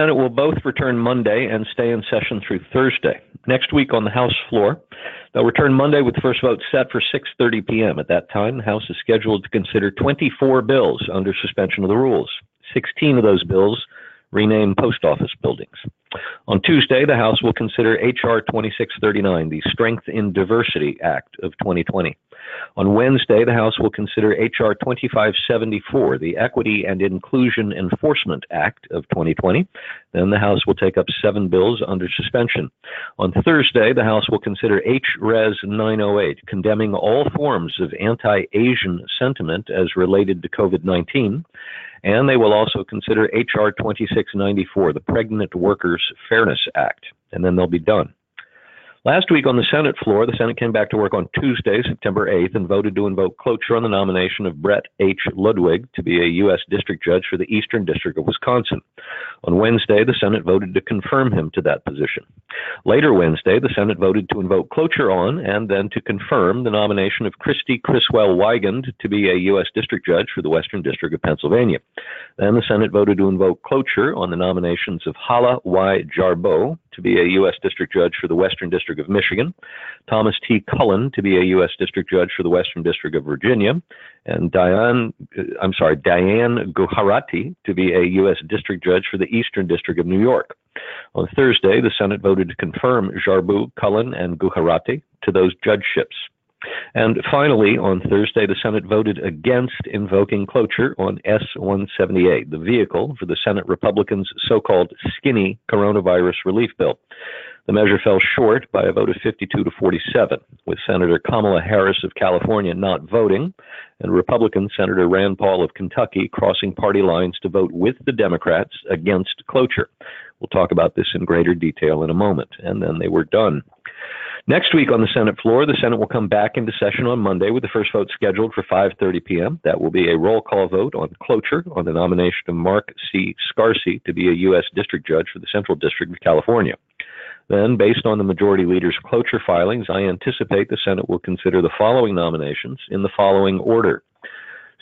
Senate will both return Monday and stay in session through Thursday. Next week on the House floor, they'll return Monday with the first vote set for 6:30 p.m. At that time, the House is scheduled to consider 24 bills under suspension of the rules. 16 of those bills rename post office buildings. On Tuesday, the House will consider H.R. 2639, the Strength in Diversity Act of 2020. On Wednesday, the House will consider H.R. 2574, the Equity and Inclusion Enforcement Act of 2020. Then the House will take up seven bills under suspension. On Thursday, the House will consider H.Res. 908, condemning all forms of anti Asian sentiment as related to COVID 19. And they will also consider H.R. 2694, the Pregnant Workers Fairness Act. And then they'll be done. Last week on the Senate floor, the Senate came back to work on Tuesday, September 8th, and voted to invoke cloture on the nomination of Brett H. Ludwig to be a U.S. District Judge for the Eastern District of Wisconsin. On Wednesday, the Senate voted to confirm him to that position. Later Wednesday, the Senate voted to invoke cloture on and then to confirm the nomination of Christy Criswell Wiegand to be a U.S. District Judge for the Western District of Pennsylvania. Then the Senate voted to invoke cloture on the nominations of Hala Y. Jarbou to be a U.S. District Judge for the Western District of Michigan, Thomas T. Cullen to be a U.S. District Judge for the Western District of Virginia, and Diane, uh, I'm sorry, Diane Gujarati to be a U.S. District Judge for the Eastern District of New York. On Thursday, the Senate voted to confirm Jarbou, Cullen, and Gujarati to those judgeships. And finally, on Thursday, the Senate voted against invoking cloture on S 178, the vehicle for the Senate Republicans' so called skinny coronavirus relief bill. The measure fell short by a vote of 52 to 47, with Senator Kamala Harris of California not voting, and Republican Senator Rand Paul of Kentucky crossing party lines to vote with the Democrats against cloture. We'll talk about this in greater detail in a moment. And then they were done. Next week on the Senate floor, the Senate will come back into session on Monday with the first vote scheduled for 5:30 p.m. That will be a roll call vote on cloture on the nomination of Mark C. Scarsi to be a U.S. District Judge for the Central District of California. Then, based on the majority leader's cloture filings, I anticipate the Senate will consider the following nominations in the following order.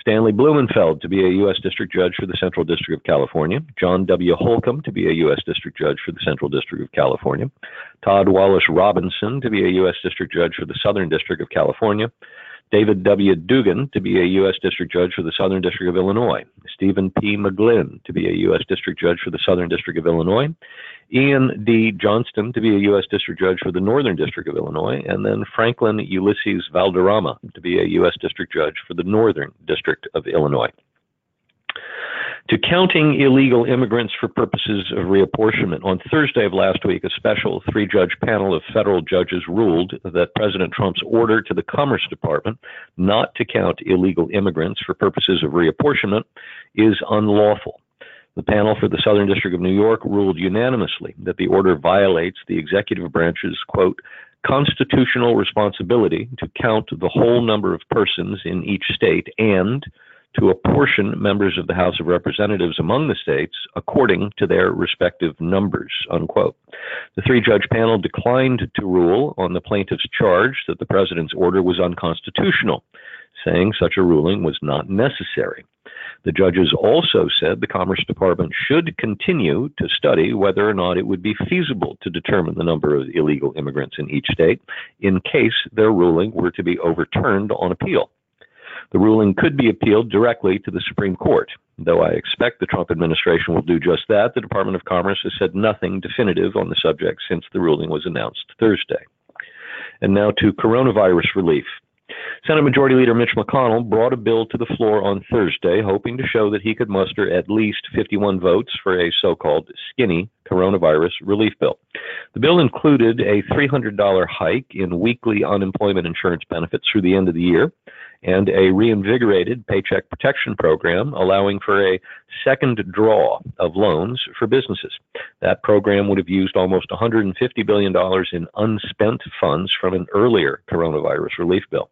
Stanley Blumenfeld to be a U.S. District Judge for the Central District of California, John W. Holcomb to be a U.S. District Judge for the Central District of California, Todd Wallace Robinson to be a U.S. District Judge for the Southern District of California, David W. Dugan to be a U.S. District Judge for the Southern District of Illinois, Stephen P. McGlynn to be a U.S. District Judge for the Southern District of Illinois, Iain D. Johnston to be a U.S. District Judge for the Northern District of Illinois, and then Franklin Ulysses Valderrama to be a U.S. District Judge for the Northern District of Illinois to counting illegal immigrants for purposes of reapportionment. On Thursday of last week, a special three judge panel of federal judges ruled that President Trump's order to the Commerce Department not to count illegal immigrants for purposes of reapportionment is unlawful. The panel for the Southern District of New York ruled unanimously that the order violates the executive branch's, quote, constitutional responsibility to count the whole number of persons in each state and to apportion members of the House of Representatives among the states according to their respective numbers, unquote. The three judge panel declined to rule on the plaintiff's charge that the president's order was unconstitutional, saying such a ruling was not necessary. The judges also said the Commerce Department should continue to study whether or not it would be feasible to determine the number of illegal immigrants in each state in case their ruling were to be overturned on appeal. The ruling could be appealed directly to the Supreme Court. Though I expect the Trump administration will do just that, the Department of Commerce has said nothing definitive on the subject since the ruling was announced Thursday. And now to coronavirus relief. Senate Majority Leader Mitch McConnell brought a bill to the floor on Thursday, hoping to show that he could muster at least 51 votes for a so called skinny coronavirus relief bill. The bill included a $300 hike in weekly unemployment insurance benefits through the end of the year and a reinvigorated paycheck protection program allowing for a second draw of loans for businesses. That program would have used almost $150 billion in unspent funds from an earlier coronavirus relief bill.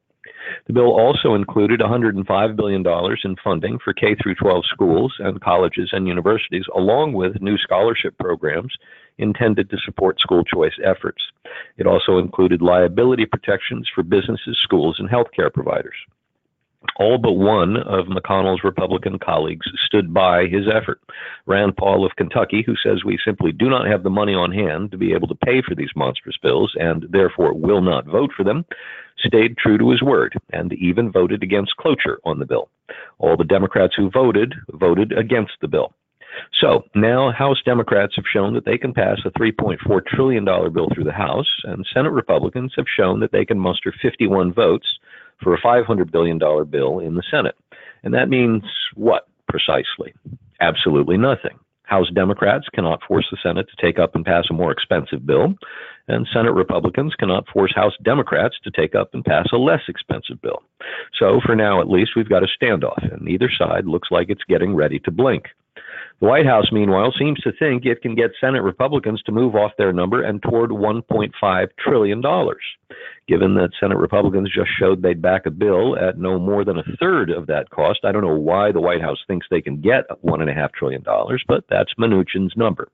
The bill also included $105 billion in funding for K 12 schools and colleges and universities, along with new scholarship programs intended to support school choice efforts. It also included liability protections for businesses, schools, and healthcare providers. All but one of McConnell's Republican colleagues stood by his effort. Rand Paul of Kentucky, who says we simply do not have the money on hand to be able to pay for these monstrous bills and therefore will not vote for them, stayed true to his word and even voted against cloture on the bill. All the Democrats who voted voted against the bill. So now House Democrats have shown that they can pass a $3.4 trillion bill through the House, and Senate Republicans have shown that they can muster 51 votes for a $500 billion bill in the Senate. And that means what precisely? Absolutely nothing. House Democrats cannot force the Senate to take up and pass a more expensive bill, and Senate Republicans cannot force House Democrats to take up and pass a less expensive bill. So, for now at least, we've got a standoff, and neither side looks like it's getting ready to blink. The White House, meanwhile, seems to think it can get Senate Republicans to move off their number and toward $1.5 trillion. Given that Senate Republicans just showed they'd back a bill at no more than a third of that cost, I don't know why the White House thinks they can get $1.5 trillion, but that's Mnuchin's number.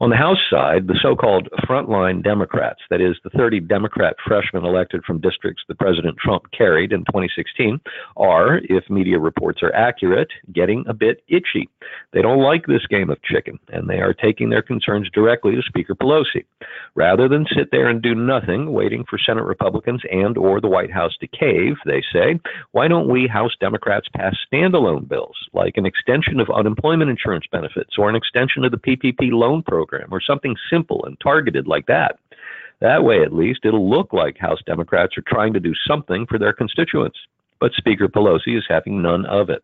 On the House side, the so called frontline Democrats, that is, the 30 Democrat freshmen elected from districts that President Trump carried in 2016, are, if media reports are accurate, getting a bit itchy. They don't like this game of chicken, and they are taking their concerns directly to Speaker Pelosi. Rather than sit there and do nothing, waiting for Senate Republicans and or the White House to cave, they say, why don't we House Democrats pass standalone bills, like an extension of unemployment insurance benefits or an extension of the PPP program or something simple and targeted like that. That way, at least, it'll look like House Democrats are trying to do something for their constituents. But Speaker Pelosi is having none of it.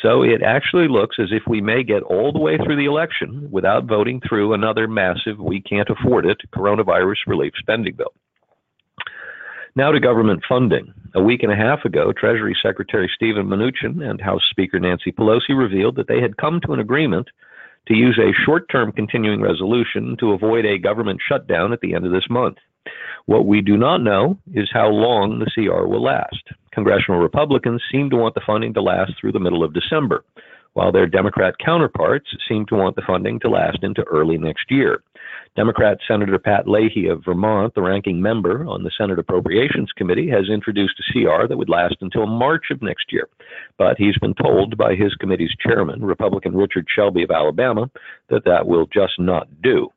So it actually looks as if we may get all the way through the election without voting through another massive, we can't afford it coronavirus relief spending bill. Now to government funding. A week and a half ago, Treasury Secretary Steven Mnuchin and House Speaker Nancy Pelosi revealed that they had come to an agreement to use a short term continuing resolution to avoid a government shutdown at the end of this month. What we do not know is how long the CR will last. Congressional Republicans seem to want the funding to last through the middle of December, while their Democrat counterparts seem to want the funding to last into early next year. Democrat Senator Pat Leahy of Vermont, the ranking member on the Senate Appropriations Committee, has introduced a CR that would last until March of next year. But he's been told by his committee's chairman, Republican Richard Shelby of Alabama, that that will just not do.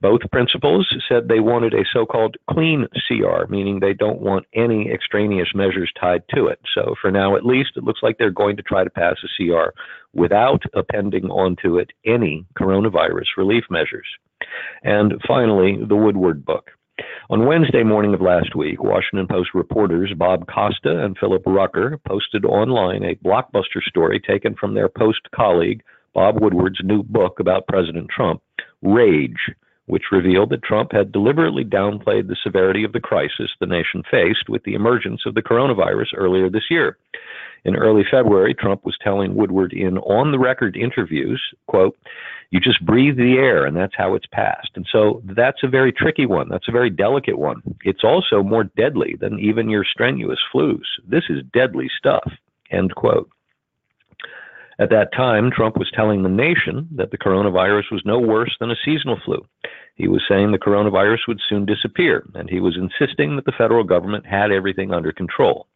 Both principals said they wanted a so called clean CR, meaning they don't want any extraneous measures tied to it. So, for now at least, it looks like they're going to try to pass a CR without appending onto it any coronavirus relief measures. And finally, the Woodward book. On Wednesday morning of last week, Washington Post reporters Bob Costa and Philip Rucker posted online a blockbuster story taken from their Post colleague Bob Woodward's new book about President Trump, Rage, which revealed that Trump had deliberately downplayed the severity of the crisis the nation faced with the emergence of the coronavirus earlier this year. In early February, Trump was telling Woodward in on the record interviews, quote, you just breathe the air and that's how it's passed. And so that's a very tricky one. That's a very delicate one. It's also more deadly than even your strenuous flus. This is deadly stuff. End quote. At that time, Trump was telling the nation that the coronavirus was no worse than a seasonal flu. He was saying the coronavirus would soon disappear, and he was insisting that the federal government had everything under control.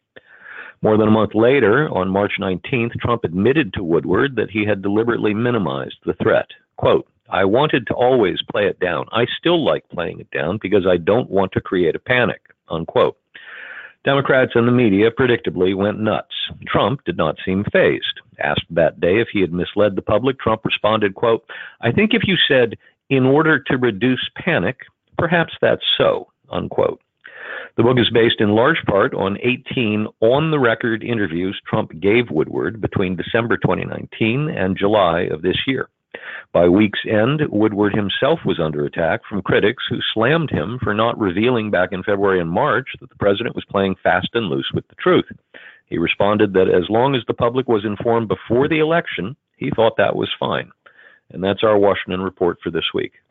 More than a month later, on March 19th, Trump admitted to Woodward that he had deliberately minimized the threat. Quote, I wanted to always play it down. I still like playing it down because I don't want to create a panic. Unquote. Democrats and the media predictably went nuts. Trump did not seem fazed. Asked that day if he had misled the public, Trump responded, quote, I think if you said, in order to reduce panic, perhaps that's so, unquote. The book is based in large part on 18 on the record interviews Trump gave Woodward between December 2019 and July of this year. By week's end, Woodward himself was under attack from critics who slammed him for not revealing back in February and March that the president was playing fast and loose with the truth. He responded that as long as the public was informed before the election, he thought that was fine. And that's our Washington report for this week.